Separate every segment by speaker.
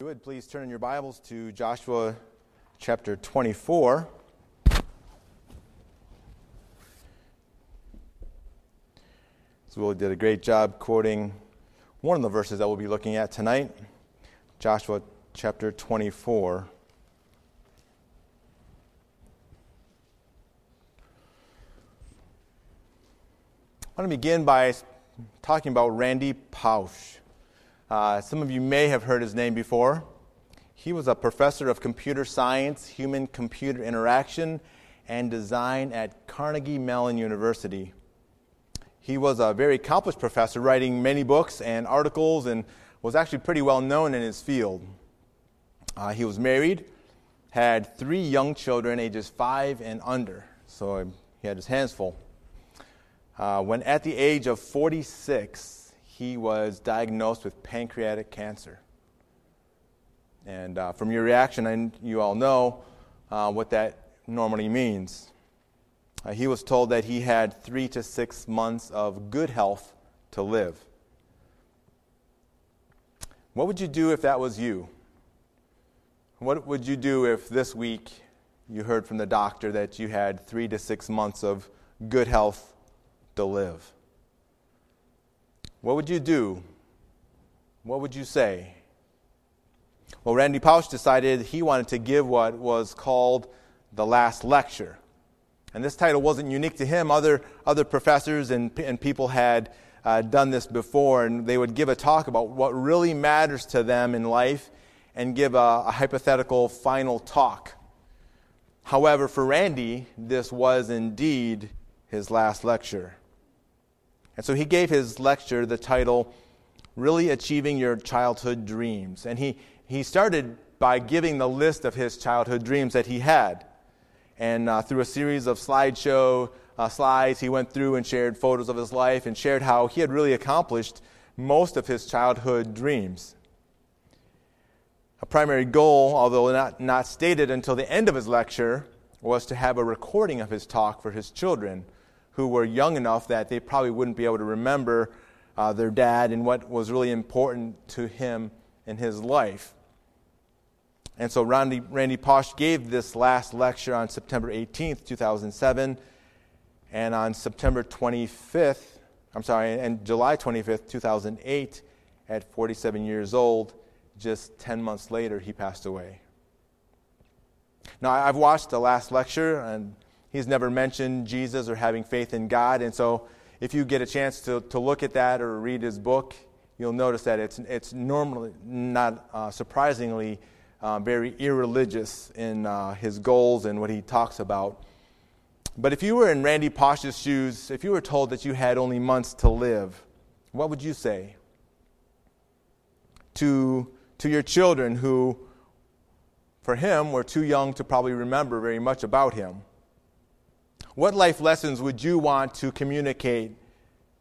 Speaker 1: you would please turn in your Bibles to Joshua chapter 24. So Willie did a great job quoting one of the verses that we'll be looking at tonight, Joshua chapter 24. I want to begin by talking about Randy Pausch. Uh, some of you may have heard his name before. He was a professor of computer science, human computer interaction, and design at Carnegie Mellon University. He was a very accomplished professor, writing many books and articles, and was actually pretty well known in his field. Uh, he was married, had three young children, ages five and under, so he had his hands full. Uh, when at the age of 46, he was diagnosed with pancreatic cancer. And uh, from your reaction, and you all know uh, what that normally means. Uh, he was told that he had three to six months of good health to live. What would you do if that was you? What would you do if this week you heard from the doctor that you had three to six months of good health to live? What would you do? What would you say? Well, Randy Pausch decided he wanted to give what was called the last lecture. And this title wasn't unique to him. Other, other professors and, and people had uh, done this before, and they would give a talk about what really matters to them in life and give a, a hypothetical final talk. However, for Randy, this was indeed his last lecture. And so he gave his lecture the title, Really Achieving Your Childhood Dreams. And he, he started by giving the list of his childhood dreams that he had. And uh, through a series of slideshow uh, slides, he went through and shared photos of his life and shared how he had really accomplished most of his childhood dreams. A primary goal, although not, not stated until the end of his lecture, was to have a recording of his talk for his children who were young enough that they probably wouldn't be able to remember uh, their dad and what was really important to him in his life. And so Randy, Randy Pausch gave this last lecture on September 18th, 2007, and on September 25th, I'm sorry, and July 25th, 2008, at 47 years old, just 10 months later, he passed away. Now, I've watched the last lecture, and He's never mentioned Jesus or having faith in God. And so, if you get a chance to, to look at that or read his book, you'll notice that it's, it's normally, not uh, surprisingly, uh, very irreligious in uh, his goals and what he talks about. But if you were in Randy Pausch's shoes, if you were told that you had only months to live, what would you say? To, to your children who, for him, were too young to probably remember very much about him. What life lessons would you want to communicate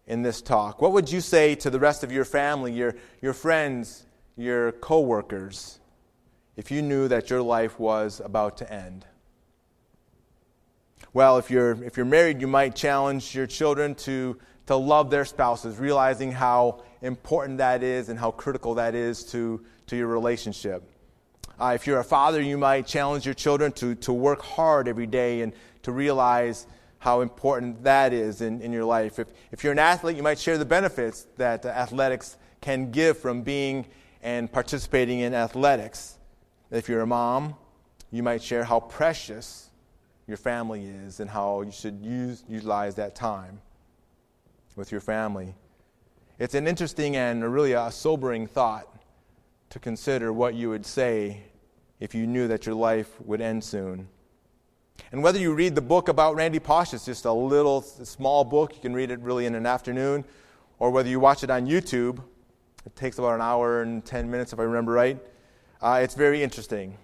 Speaker 1: in this talk? What would you say to the rest of your family, your, your friends, your coworkers, if you knew that your life was about to end? Well, if you're, if you're married, you might challenge your children to, to love their spouses, realizing how important that is and how critical that is to, to your relationship. Uh, if you're a father, you might challenge your children to, to work hard every day and to realize how important that is in, in your life. If, if you're an athlete, you might share the benefits that athletics can give from being and participating in athletics. If you're a mom, you might share how precious your family is and how you should use, utilize that time with your family. It's an interesting and really a sobering thought to consider what you would say if you knew that your life would end soon. And whether you read the book about Randy Pausch, it's just a little small book, you can read it really in an afternoon, or whether you watch it on YouTube, it takes about an hour and 10 minutes if I remember right. Uh, it's very interesting.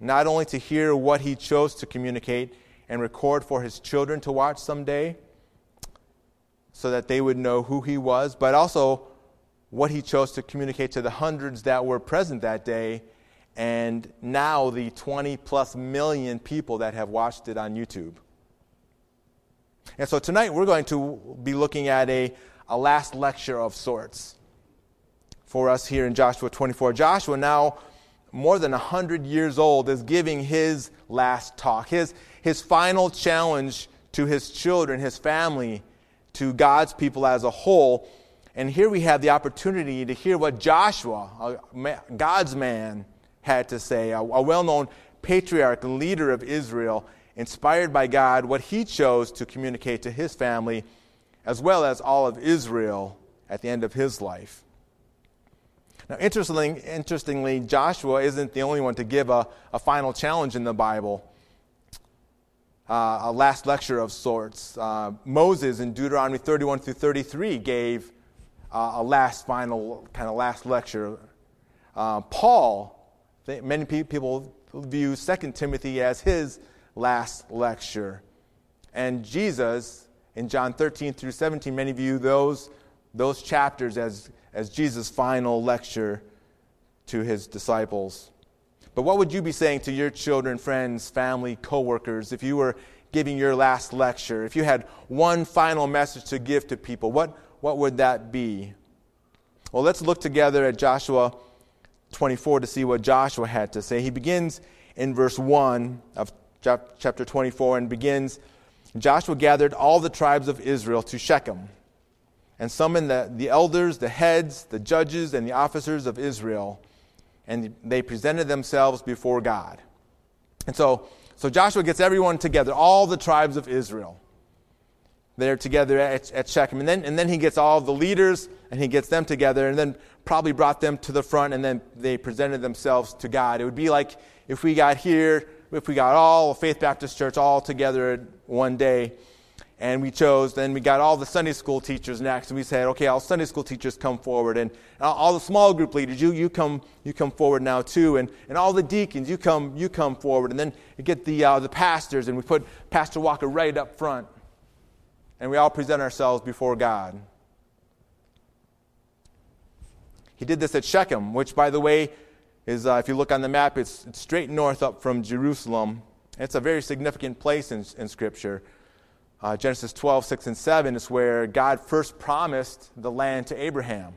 Speaker 1: Not only to hear what he chose to communicate and record for his children to watch someday, so that they would know who he was, but also what he chose to communicate to the hundreds that were present that day and now the 20 plus million people that have watched it on YouTube. And so tonight we're going to be looking at a, a last lecture of sorts for us here in Joshua 24. Joshua now more than 100 years old, is giving his last talk, his, his final challenge to his children, his family, to God's people as a whole. And here we have the opportunity to hear what Joshua, God's man, had to say, a, a well known patriarch and leader of Israel, inspired by God, what he chose to communicate to his family, as well as all of Israel at the end of his life. Now, interestingly, interestingly Joshua isn't the only one to give a, a final challenge in the Bible. Uh, a last lecture of sorts. Uh, Moses in Deuteronomy 31 through 33 gave uh, a last final kind of last lecture. Uh, Paul, many people view 2 Timothy as his last lecture. And Jesus, in John 13 through 17, many view those, those chapters as, as Jesus' final lecture to his disciples. But what would you be saying to your children, friends, family, coworkers if you were giving your last lecture? If you had one final message to give to people, what, what would that be? Well, let's look together at Joshua 24 to see what Joshua had to say. He begins in verse 1 of chapter 24 and begins Joshua gathered all the tribes of Israel to Shechem and summoned the, the elders, the heads, the judges, and the officers of Israel, and they presented themselves before God. And so, so Joshua gets everyone together, all the tribes of Israel. They're together at, at Shechem. And then, and then he gets all the leaders and he gets them together and then probably brought them to the front and then they presented themselves to God. It would be like if we got here, if we got all Faith Baptist Church all together one day and we chose, then we got all the Sunday school teachers next, and we said, okay, all Sunday school teachers come forward, and all the small group leaders, you, you, come, you come forward now too, and, and all the deacons, you come, you come forward, and then get the, uh, the pastors, and we put Pastor Walker right up front, and we all present ourselves before God. He did this at Shechem, which, by the way, is, uh, if you look on the map, it's, it's, straight north up from Jerusalem. It's a very significant place in, in Scripture. Uh, Genesis 12, 6 and 7 is where God first promised the land to Abraham.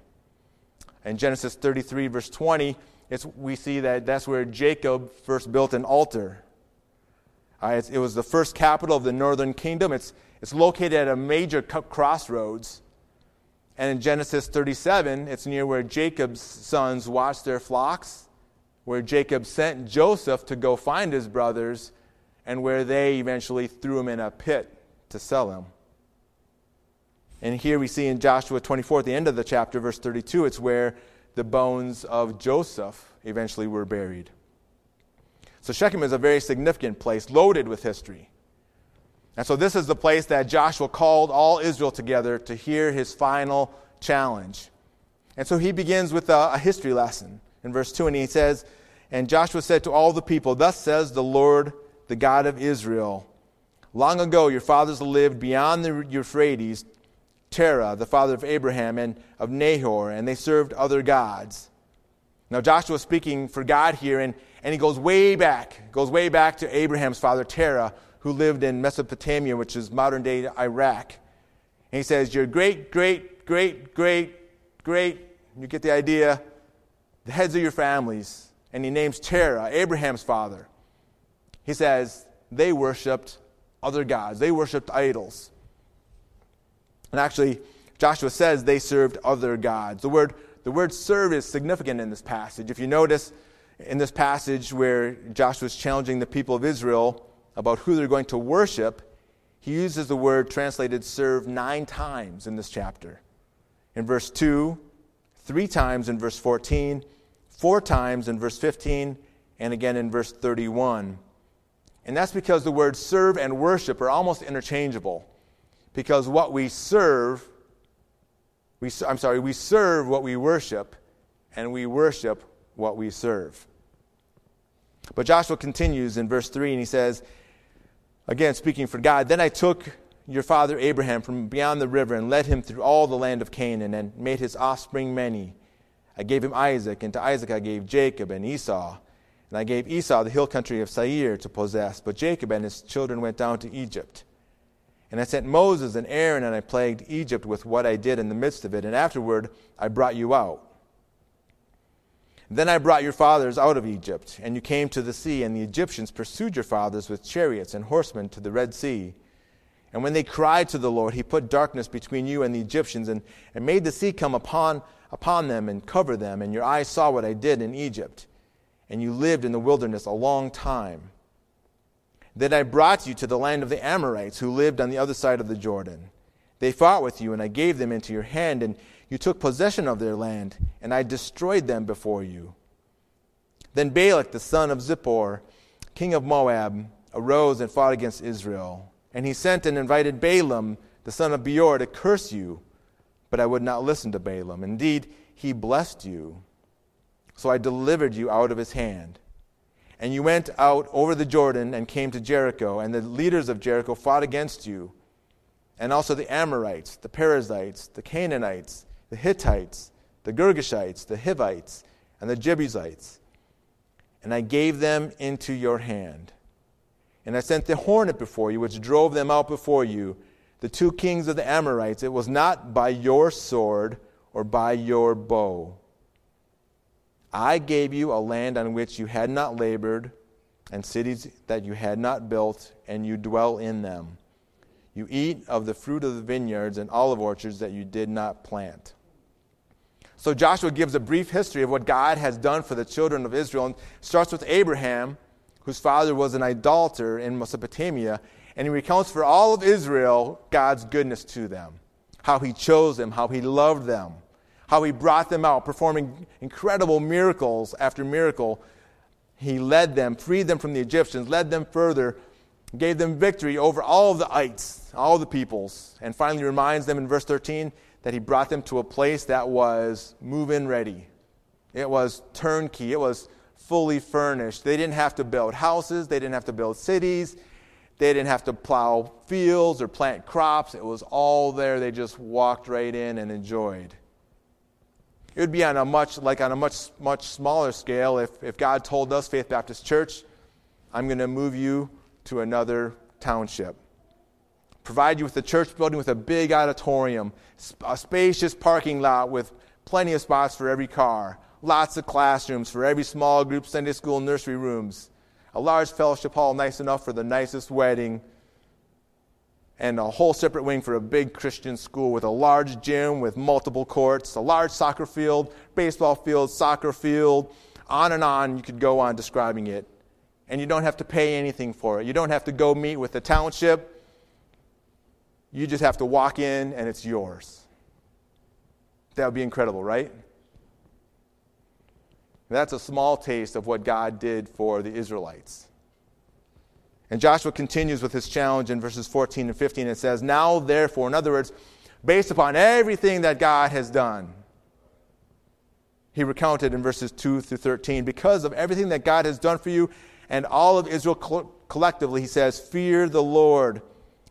Speaker 1: In Genesis 33, verse 20, it's, we see that that's where Jacob first built an altar. Uh, it was the first capital of the northern kingdom. It's, it's located at a major crossroads. And in Genesis 37, it's near where Jacob's sons watched their flocks, where Jacob sent Joseph to go find his brothers, and where they eventually threw him in a pit to sell him. And here we see in Joshua 24, at the end of the chapter, verse 32, it's where the bones of Joseph eventually were buried. So Shechem is a very significant place, loaded with history. And so this is the place that Joshua called all Israel together to hear his final challenge. And so he begins with a, a history lesson in verse 2, and he says, And Joshua said to all the people, Thus says the Lord, the God of Israel, Long ago your fathers lived beyond the Euphrates, Terah, the father of Abraham and of Nahor, and they served other gods. Now Joshua is speaking for God here, and, and he goes way back, goes way back to Abraham's father, Terah, who lived in Mesopotamia, which is modern day Iraq. And he says, Your great, great, great, great, great, you get the idea, the heads of your families. And he names Terah, Abraham's father. He says, They worshiped other gods, they worshiped idols. And actually, Joshua says they served other gods. The word, the word serve is significant in this passage. If you notice in this passage where Joshua is challenging the people of Israel, about who they're going to worship, he uses the word translated serve nine times in this chapter. In verse 2, three times in verse 14, four times in verse 15, and again in verse 31. And that's because the words serve and worship are almost interchangeable. Because what we serve, we, I'm sorry, we serve what we worship, and we worship what we serve. But Joshua continues in verse 3, and he says, Again, speaking for God, then I took your father Abraham from beyond the river and led him through all the land of Canaan and made his offspring many. I gave him Isaac, and to Isaac I gave Jacob and Esau. And I gave Esau the hill country of Seir to possess, but Jacob and his children went down to Egypt. And I sent Moses and Aaron, and I plagued Egypt with what I did in the midst of it, and afterward I brought you out. Then I brought your fathers out of Egypt, and you came to the sea, and the Egyptians pursued your fathers with chariots and horsemen to the Red Sea. And when they cried to the Lord, he put darkness between you and the Egyptians, and, and made the sea come upon, upon them and cover them. And your eyes saw what I did in Egypt. And you lived in the wilderness a long time. Then I brought you to the land of the Amorites, who lived on the other side of the Jordan. They fought with you, and I gave them into your hand, and you took possession of their land, and I destroyed them before you. Then Balak, the son of Zippor, king of Moab, arose and fought against Israel. And he sent and invited Balaam, the son of Beor, to curse you. But I would not listen to Balaam. Indeed, he blessed you. So I delivered you out of his hand. And you went out over the Jordan and came to Jericho, and the leaders of Jericho fought against you, and also the Amorites, the Perizzites, the Canaanites, the Hittites, the Girgashites, the Hivites, and the Jebusites. And I gave them into your hand. And I sent the hornet before you, which drove them out before you, the two kings of the Amorites. It was not by your sword or by your bow. I gave you a land on which you had not labored, and cities that you had not built, and you dwell in them. You eat of the fruit of the vineyards and olive orchards that you did not plant. So Joshua gives a brief history of what God has done for the children of Israel and starts with Abraham, whose father was an idolater in Mesopotamia, and he recounts for all of Israel God's goodness to them, how he chose them, how he loved them, how he brought them out, performing incredible miracles after miracle. He led them, freed them from the Egyptians, led them further, gave them victory over all of the ites, all the peoples, and finally reminds them in verse 13 that he brought them to a place that was move in ready. It was turnkey, it was fully furnished. They didn't have to build houses, they didn't have to build cities, they didn't have to plow fields or plant crops. It was all there. They just walked right in and enjoyed. It would be on a much like on a much much smaller scale if, if God told us, Faith Baptist Church, I'm going to move you to another township. Provide you with a church building with a big auditorium, a spacious parking lot with plenty of spots for every car, lots of classrooms for every small group, Sunday school, nursery rooms, a large fellowship hall nice enough for the nicest wedding, and a whole separate wing for a big Christian school with a large gym with multiple courts, a large soccer field, baseball field, soccer field, on and on you could go on describing it and you don't have to pay anything for it. You don't have to go meet with the township. You just have to walk in and it's yours. That would be incredible, right? That's a small taste of what God did for the Israelites. And Joshua continues with his challenge in verses 14 and 15. It says, Now therefore, in other words, based upon everything that God has done, he recounted in verses 2 through 13, because of everything that God has done for you and all of Israel collectively, he says, Fear the Lord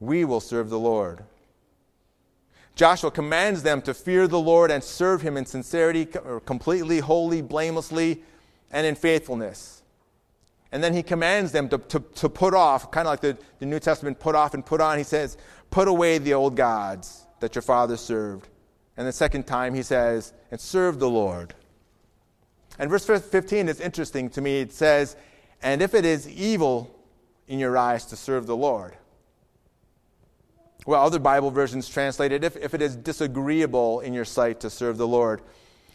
Speaker 1: we will serve the Lord. Joshua commands them to fear the Lord and serve him in sincerity, completely, wholly, blamelessly, and in faithfulness. And then he commands them to, to, to put off, kind of like the, the New Testament put off and put on. He says, Put away the old gods that your fathers served. And the second time he says, And serve the Lord. And verse 15 is interesting to me. It says, and if it is evil in your eyes to serve the Lord. Well, other Bible versions translate it if, if it is disagreeable in your sight to serve the Lord,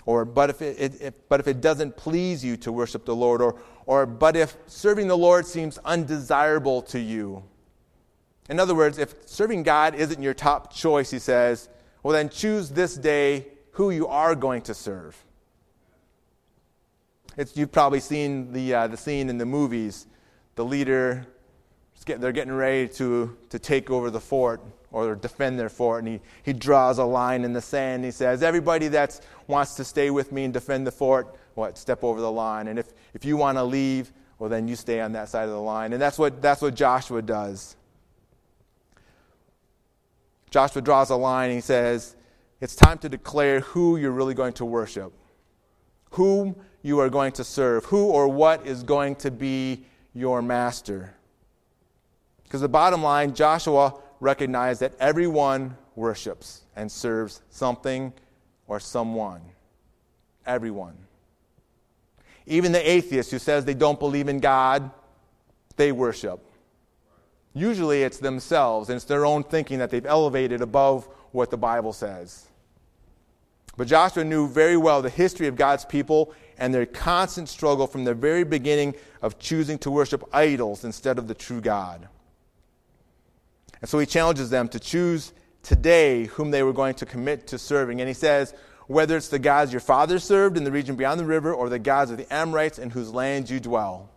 Speaker 1: or but if it, it, if, but if it doesn't please you to worship the Lord, or, or but if serving the Lord seems undesirable to you. In other words, if serving God isn't your top choice, he says, well, then choose this day who you are going to serve. It's, you've probably seen the, uh, the scene in the movies. The leader, they're getting ready to, to take over the fort or defend their fort, and he, he draws a line in the sand. He says, Everybody that wants to stay with me and defend the fort, what, step over the line. And if, if you want to leave, well, then you stay on that side of the line. And that's what, that's what Joshua does. Joshua draws a line and he says, It's time to declare who you're really going to worship, whom you are going to serve, who or what is going to be your master. Because the bottom line, Joshua recognized that everyone worships and serves something or someone. Everyone. Even the atheist who says they don't believe in God, they worship. Usually it's themselves and it's their own thinking that they've elevated above what the Bible says. But Joshua knew very well the history of God's people and their constant struggle from the very beginning of choosing to worship idols instead of the true God. And so he challenges them to choose today whom they were going to commit to serving. And he says, whether it's the gods your fathers served in the region beyond the river or the gods of the Amorites in whose land you dwell.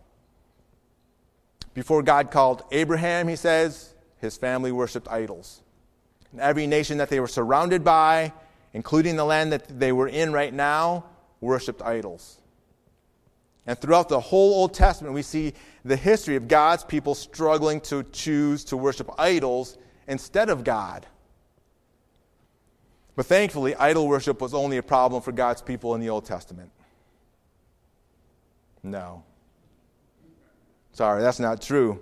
Speaker 1: Before God called Abraham, he says, his family worshiped idols. And every nation that they were surrounded by, including the land that they were in right now, worshiped idols. And throughout the whole Old Testament, we see the history of God's people struggling to choose to worship idols instead of God. But thankfully, idol worship was only a problem for God's people in the Old Testament. No. Sorry, that's not true.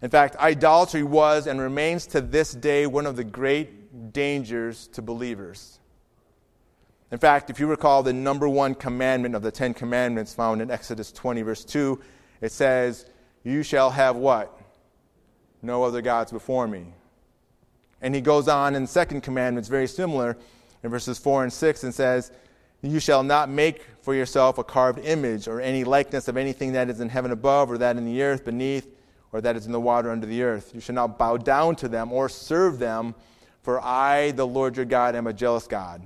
Speaker 1: In fact, idolatry was and remains to this day one of the great dangers to believers. In fact, if you recall the number one commandment of the Ten Commandments found in Exodus 20, verse 2, it says, You shall have what? No other gods before me. And he goes on in the second commandment, it's very similar, in verses 4 and 6, and says, You shall not make for yourself a carved image or any likeness of anything that is in heaven above, or that in the earth beneath, or that is in the water under the earth. You shall not bow down to them or serve them, for I, the Lord your God, am a jealous God.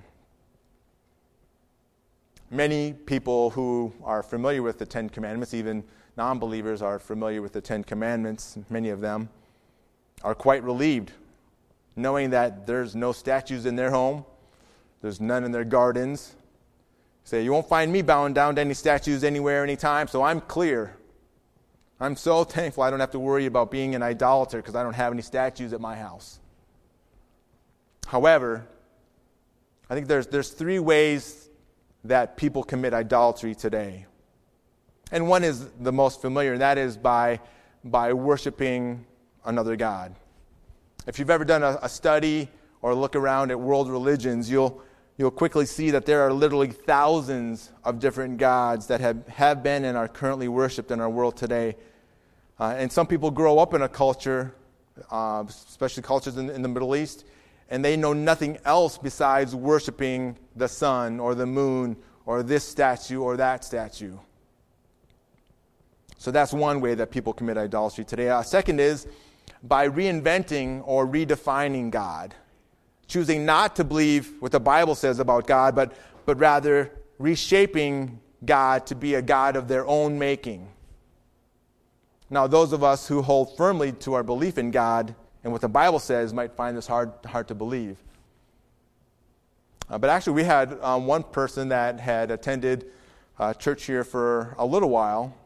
Speaker 1: Many people who are familiar with the Ten Commandments, even non believers, are familiar with the Ten Commandments, many of them, are quite relieved knowing that there's no statues in their home, there's none in their gardens. Say, you won't find me bowing down to any statues anywhere, anytime, so I'm clear. I'm so thankful I don't have to worry about being an idolater because I don't have any statues at my house. However, I think there's, there's three ways that people commit idolatry today. And one is the most familiar, and that is by, by worshiping another God. If you've ever done a, a study or look around at world religions, you'll, you'll quickly see that there are literally thousands of different gods that have, have been and are currently worshiped in our world today. Uh, and some people grow up in a culture, uh, especially cultures in, in the Middle East, and they know nothing else besides worshiping the sun or the moon or this statue or that statue. So that's one way that people commit idolatry today. Uh, second is by reinventing or redefining God, choosing not to believe what the Bible says about God, but, but rather reshaping God to be a God of their own making. Now, those of us who hold firmly to our belief in God and what the Bible says might find this hard, hard to believe. Uh, but actually, we had um, one person that had attended uh, church here for a little while,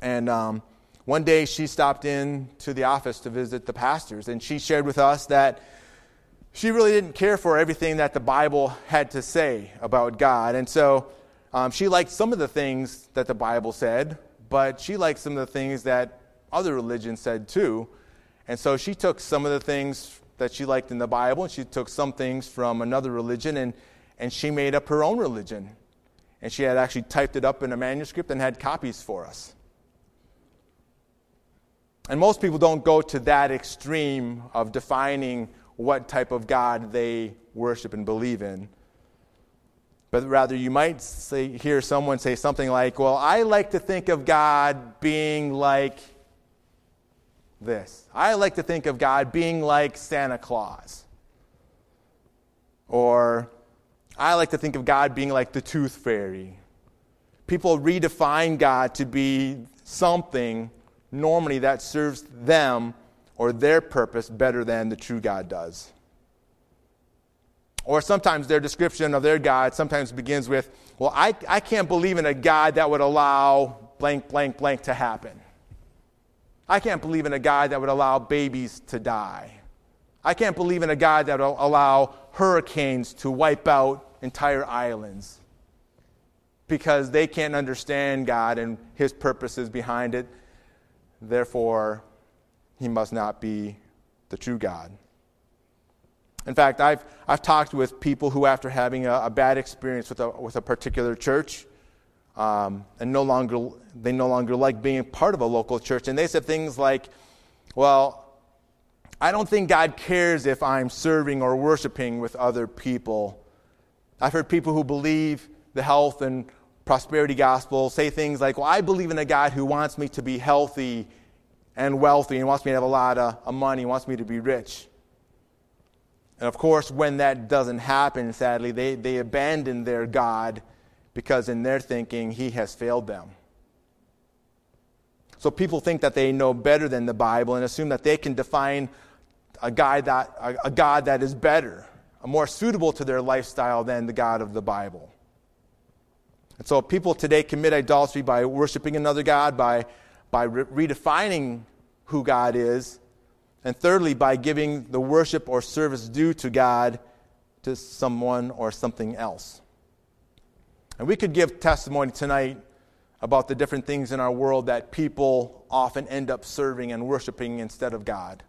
Speaker 1: and um, one day she stopped in to the office to visit the pastors, and she shared with us that she really didn't care for everything that the Bible had to say about God. And so um, she liked some of the things that the Bible said, but she liked some of the things that other religions said too. And so she took some of the things that she liked in the Bible, and she took some things from another religion, and, and she made up her own religion. And she had actually typed it up in a manuscript and had copies for us. And most people don't go to that extreme of defining what type of God they worship and believe in. But rather, you might say, hear someone say something like, Well, I like to think of God being like this. I like to think of God being like Santa Claus. Or, I like to think of God being like the tooth fairy. People redefine God to be something normally that serves them or their purpose better than the true God does. Or sometimes their description of their God sometimes begins with, Well, I, I can't believe in a God that would allow blank, blank, blank to happen. I can't believe in a God that would allow babies to die. I can't believe in a God that will allow hurricanes to wipe out entire islands because they can't understand God and His purposes behind it. Therefore, He must not be the true God. In fact, I've, I've talked with people who, after having a, a bad experience with a, with a particular church, um, and no longer, they no longer like being part of a local church, and they said things like, Well, I don't think God cares if I'm serving or worshiping with other people. I've heard people who believe the health and prosperity gospel say things like, Well, I believe in a God who wants me to be healthy and wealthy and wants me to have a lot of, money, wants me to be rich. And of course, when that doesn't happen, sadly, they, they abandon their God because in their thinking, he has failed them. So people think that they know better than the Bible and assume that they can define a, God that, a, a God that is better, more suitable to their lifestyle than the God of the Bible. And so people today commit idolatry by worshiping another God, by, by re- redefining who God is, and thirdly, by giving the worship or service due to God to someone or something else. And we could give testimony tonight about the different things in our world that people often end up serving and worshiping instead of God.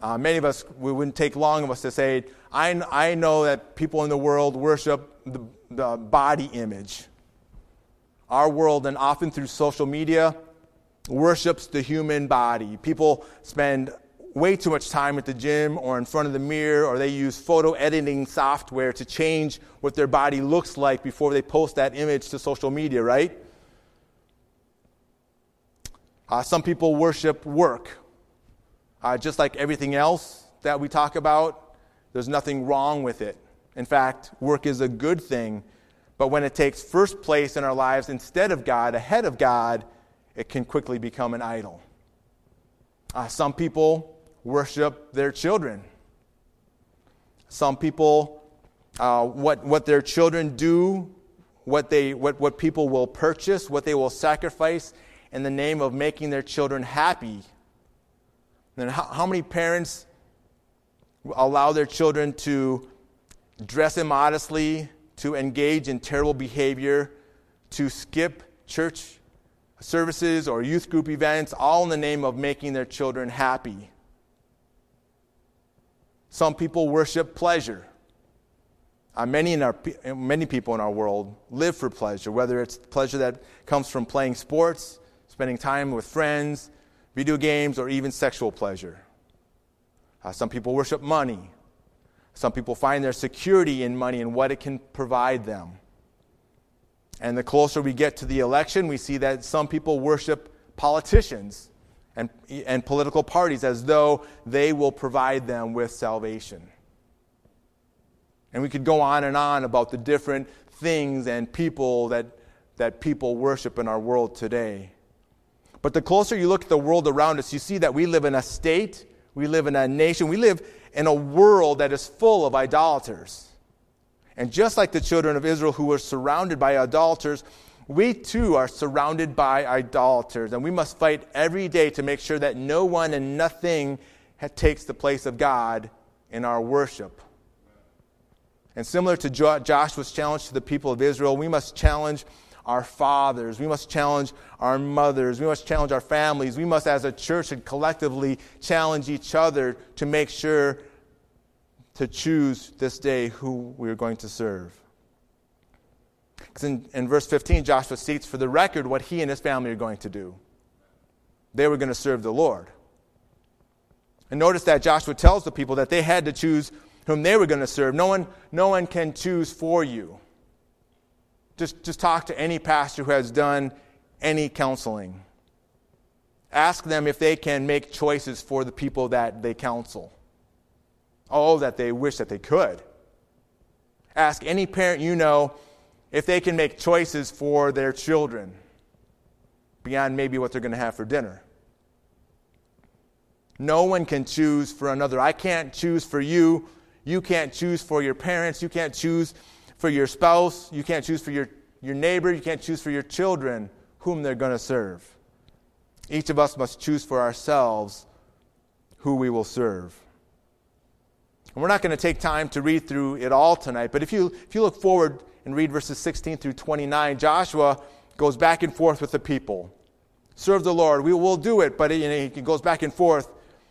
Speaker 1: Uh, many of us, we wouldn't take long of us to say, I, I know that people in the world worship the, the body image. Our world, and often through social media, worships the human body. People spend way too much time at the gym or in front of the mirror, or they use photo editing software to change what their body looks like before they post that image to social media, right? Uh, some people worship work. Uh, just like everything else that we talk about, there's nothing wrong with it. In fact, work is a good thing. But when it takes first place in our lives instead of God, ahead of God, it can quickly become an idol. Uh, some people worship their children. Some people, uh, what, what their children do, what, they, what, what people will purchase, what they will sacrifice in the name of making their children happy. And how, how many parents allow their children to dress immodestly, to engage in terrible behavior, to skip church services or youth group events, all in the name of making their children happy. Some people worship pleasure. Uh, many, in our, many people in our world live for pleasure, whether it's pleasure that comes from playing sports, spending time with friends, video games, or even sexual pleasure. Uh, some people worship money. Some people find their security in money and what it can provide them. And the closer we get to the election, we see that some people worship politicians and, and political parties as though they will provide them with salvation. And we could go on and on about the different things and people that, that people worship in our world today. But the closer you look at the world around us, you see that we live in a state, we live in a nation, we live in a world that is full of idolaters. And just like the children of Israel who were surrounded by idolaters, we too are surrounded by idolaters. And we must fight every day to make sure that no one and nothing takes the place of God in our worship. And similar to Joshua's challenge to the people of Israel, we must challenge our fathers. We must challenge our mothers. We must challenge our families. We must, as a church and collectively, challenge each other to make sure to choose this day who we are going to serve. Because in, in verse 15, Joshua states for the record what he and his family are going to do. They were going to serve the Lord. And notice that Joshua tells the people that they had to choose whom they were going to serve. No one, no one can choose for you. Just, just talk to any pastor who has done any counseling. Ask them if they can make choices for the people that they counsel. Oh, that they wish that they could. Ask any parent you know if they can make choices for their children beyond maybe what they're going to have for dinner. No one can choose for another. I can't choose for you. You can't choose for your parents. You can't choose for your spouse. You can't choose for your, your neighbor. You can't choose for your children whom they're going to serve. Each of us must choose for ourselves who we will serve. And we're not going to take time to read through it all tonight, but if you, if you look forward and read verses 16 through 29, Joshua goes back and forth with the people. Serve the Lord. We will do it, but you know, he goes back and forth,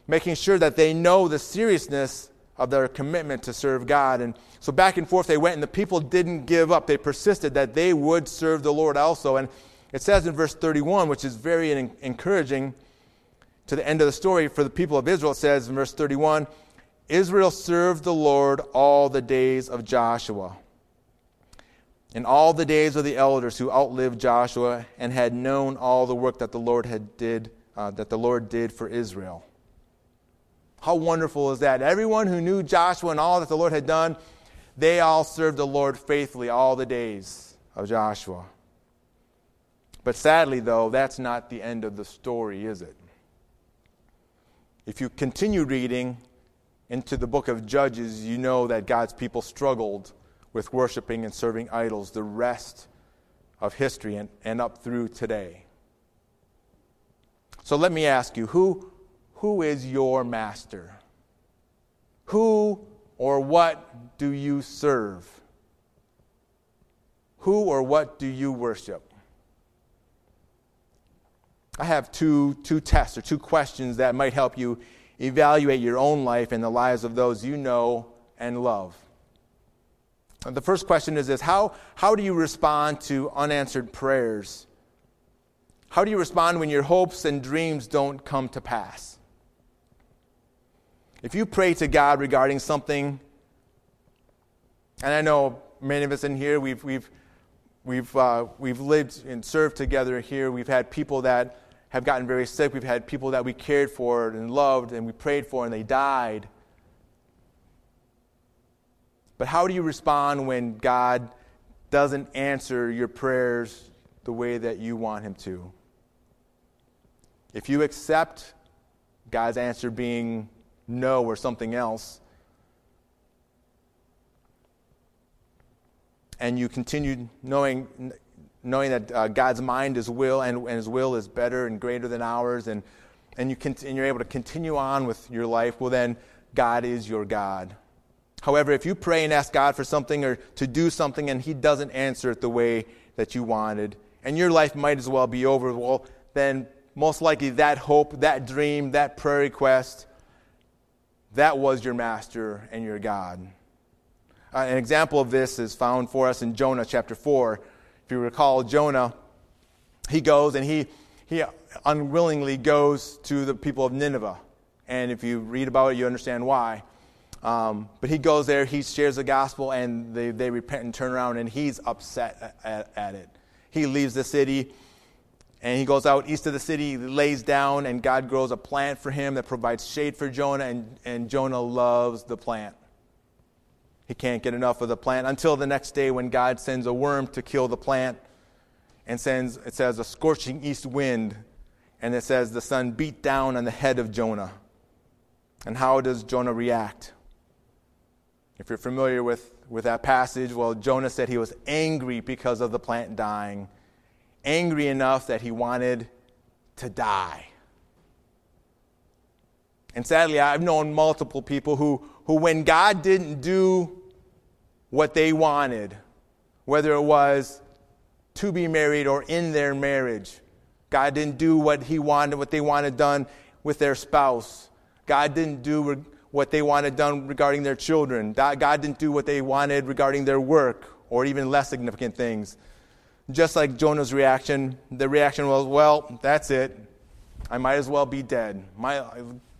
Speaker 1: making sure that they know the seriousness of their commitment to serve God. And so back and forth they went, and the people didn't give up. They persisted that they would serve the Lord also. And it says in verse 31, which is very encouraging to the end of the story for the people of Israel, it says in verse 31 Israel served the Lord all the days of Joshua and all the days of the elders who outlived Joshua and had known all the work that the Lord had did uh, that the Lord did for Israel. How wonderful is that? Everyone who knew Joshua and all that the Lord had done, they all served the Lord faithfully all the days of Joshua. But sadly, though, that's not the end of the story, is it? If you continue reading into the book of Judges, you know that God's people struggled with worshiping and serving idols the rest of history and, and up through today. So let me ask you who, who is your master? Who or what do you serve? Who or what do you worship? I have two, two tests or two questions that might help you evaluate your own life and the lives of those you know and love. And the first question is this how, how do you respond to unanswered prayers? How do you respond when your hopes and dreams don't come to pass? If you pray to God regarding something, and I know many of us in here, we've, we've, we've, uh, we've lived and served together here. We've had people that have gotten very sick. We've had people that we cared for and loved and we prayed for and they died. But how do you respond when God doesn't answer your prayers the way that you want Him to? If you accept God's answer being no or something else, and you continue knowing knowing that uh, God's mind is will and, and, His will is better and greater than ours, and, and, you can, and you're able to continue on with your life, well, then God is your God. However, if you pray and ask God for something or to do something and He doesn't answer it the way that you wanted, and your life might as well be over, well, then most likely that hope, that dream, that prayer request, that was your master and your God. Uh, an example of this is found for us in Jonah chapter 4 if you recall, Jonah, he goes and he, he unwillingly goes to the people of Nineveh. And if you read about it, you understand why. Um, but he goes there, he shares the gospel, and they, they repent and turn around, and he's upset at, at it. He leaves the city, and he goes out east of the city, lays down, and God grows a plant for him that provides shade for Jonah, and, and Jonah loves the plant. He can't get enough of the plant until the next day when God sends a worm to kill the plant and sends, it says, a scorching east wind. And it says the sun beat down on the head of Jonah. And how does Jonah react? If you're familiar with, with that passage, well, Jonah said he was angry because of the plant dying, angry enough that he wanted to die. And sadly, I've known multiple people who, who when God didn't do what they wanted, whether it was to be married or in their marriage. God didn't do what he wanted, what they wanted done with their spouse. God didn't do what they wanted done regarding their children. God didn't do what they wanted regarding their work or even less significant things. Just like Jonah's reaction, the reaction was, well, that's it. I might as well be dead. My,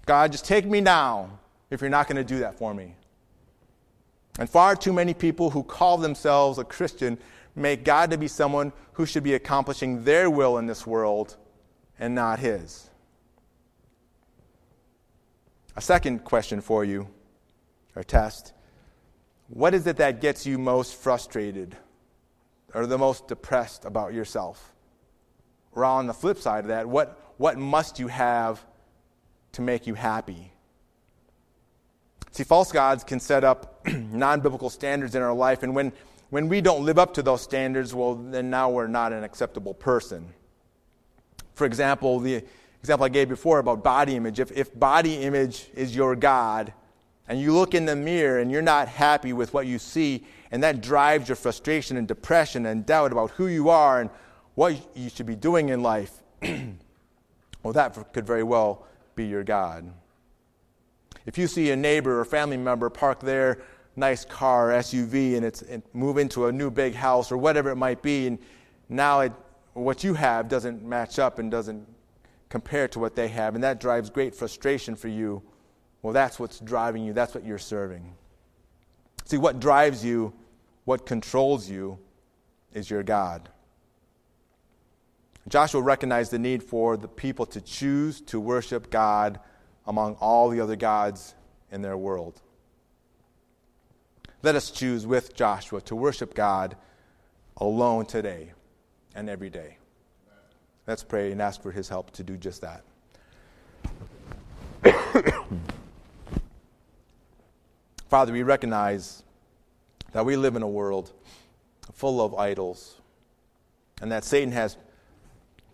Speaker 1: God, just take me now if you're not going to do that for me. And far too many people who call themselves a Christian make God to be someone who should be accomplishing their will in this world and not His. A second question for you, or test What is it that gets you most frustrated or the most depressed about yourself? Or on the flip side of that, what, what must you have to make you happy? See, false gods can set up non biblical standards in our life, and when, when we don't live up to those standards, well, then now we're not an acceptable person. For example, the example I gave before about body image if, if body image is your God, and you look in the mirror and you're not happy with what you see, and that drives your frustration and depression and doubt about who you are and what you should be doing in life, well, that could very well be your God. If you see a neighbor or family member park their nice car, SUV, and it's and move into a new big house or whatever it might be, and now it, what you have doesn't match up and doesn't compare to what they have, and that drives great frustration for you, well, that's what's driving you. That's what you're serving. See, what drives you, what controls you, is your God. Joshua recognized the need for the people to choose to worship God among all the other gods in their world. Let us choose with Joshua to worship God alone today and every day. Let's pray and ask for his help to do just that. Father, we recognize that we live in a world full of idols and that Satan has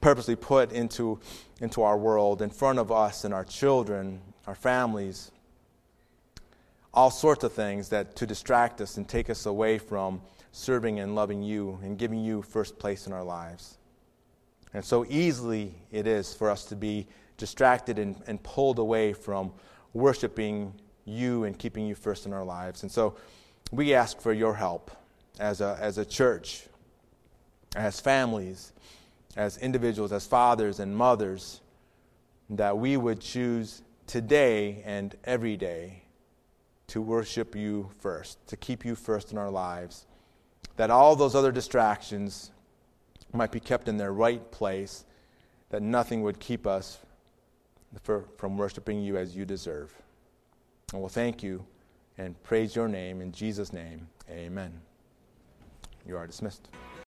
Speaker 1: purposely put into, into our world in front of us and our children, our families, all sorts of things that to distract us and take us away from serving and loving you and giving you first place in our lives. And so easily it is for us to be distracted and, and pulled away from worshiping you and keeping you first in our lives. And so we ask for your help as a, as a church, as families, as individuals, as fathers and mothers, that we would choose today and every day to worship you first, to keep you first in our lives, that all those other distractions might be kept in their right place, that nothing would keep us for, from worshiping you as you deserve. And we'll thank you and praise your name in Jesus' name. Amen. You are dismissed.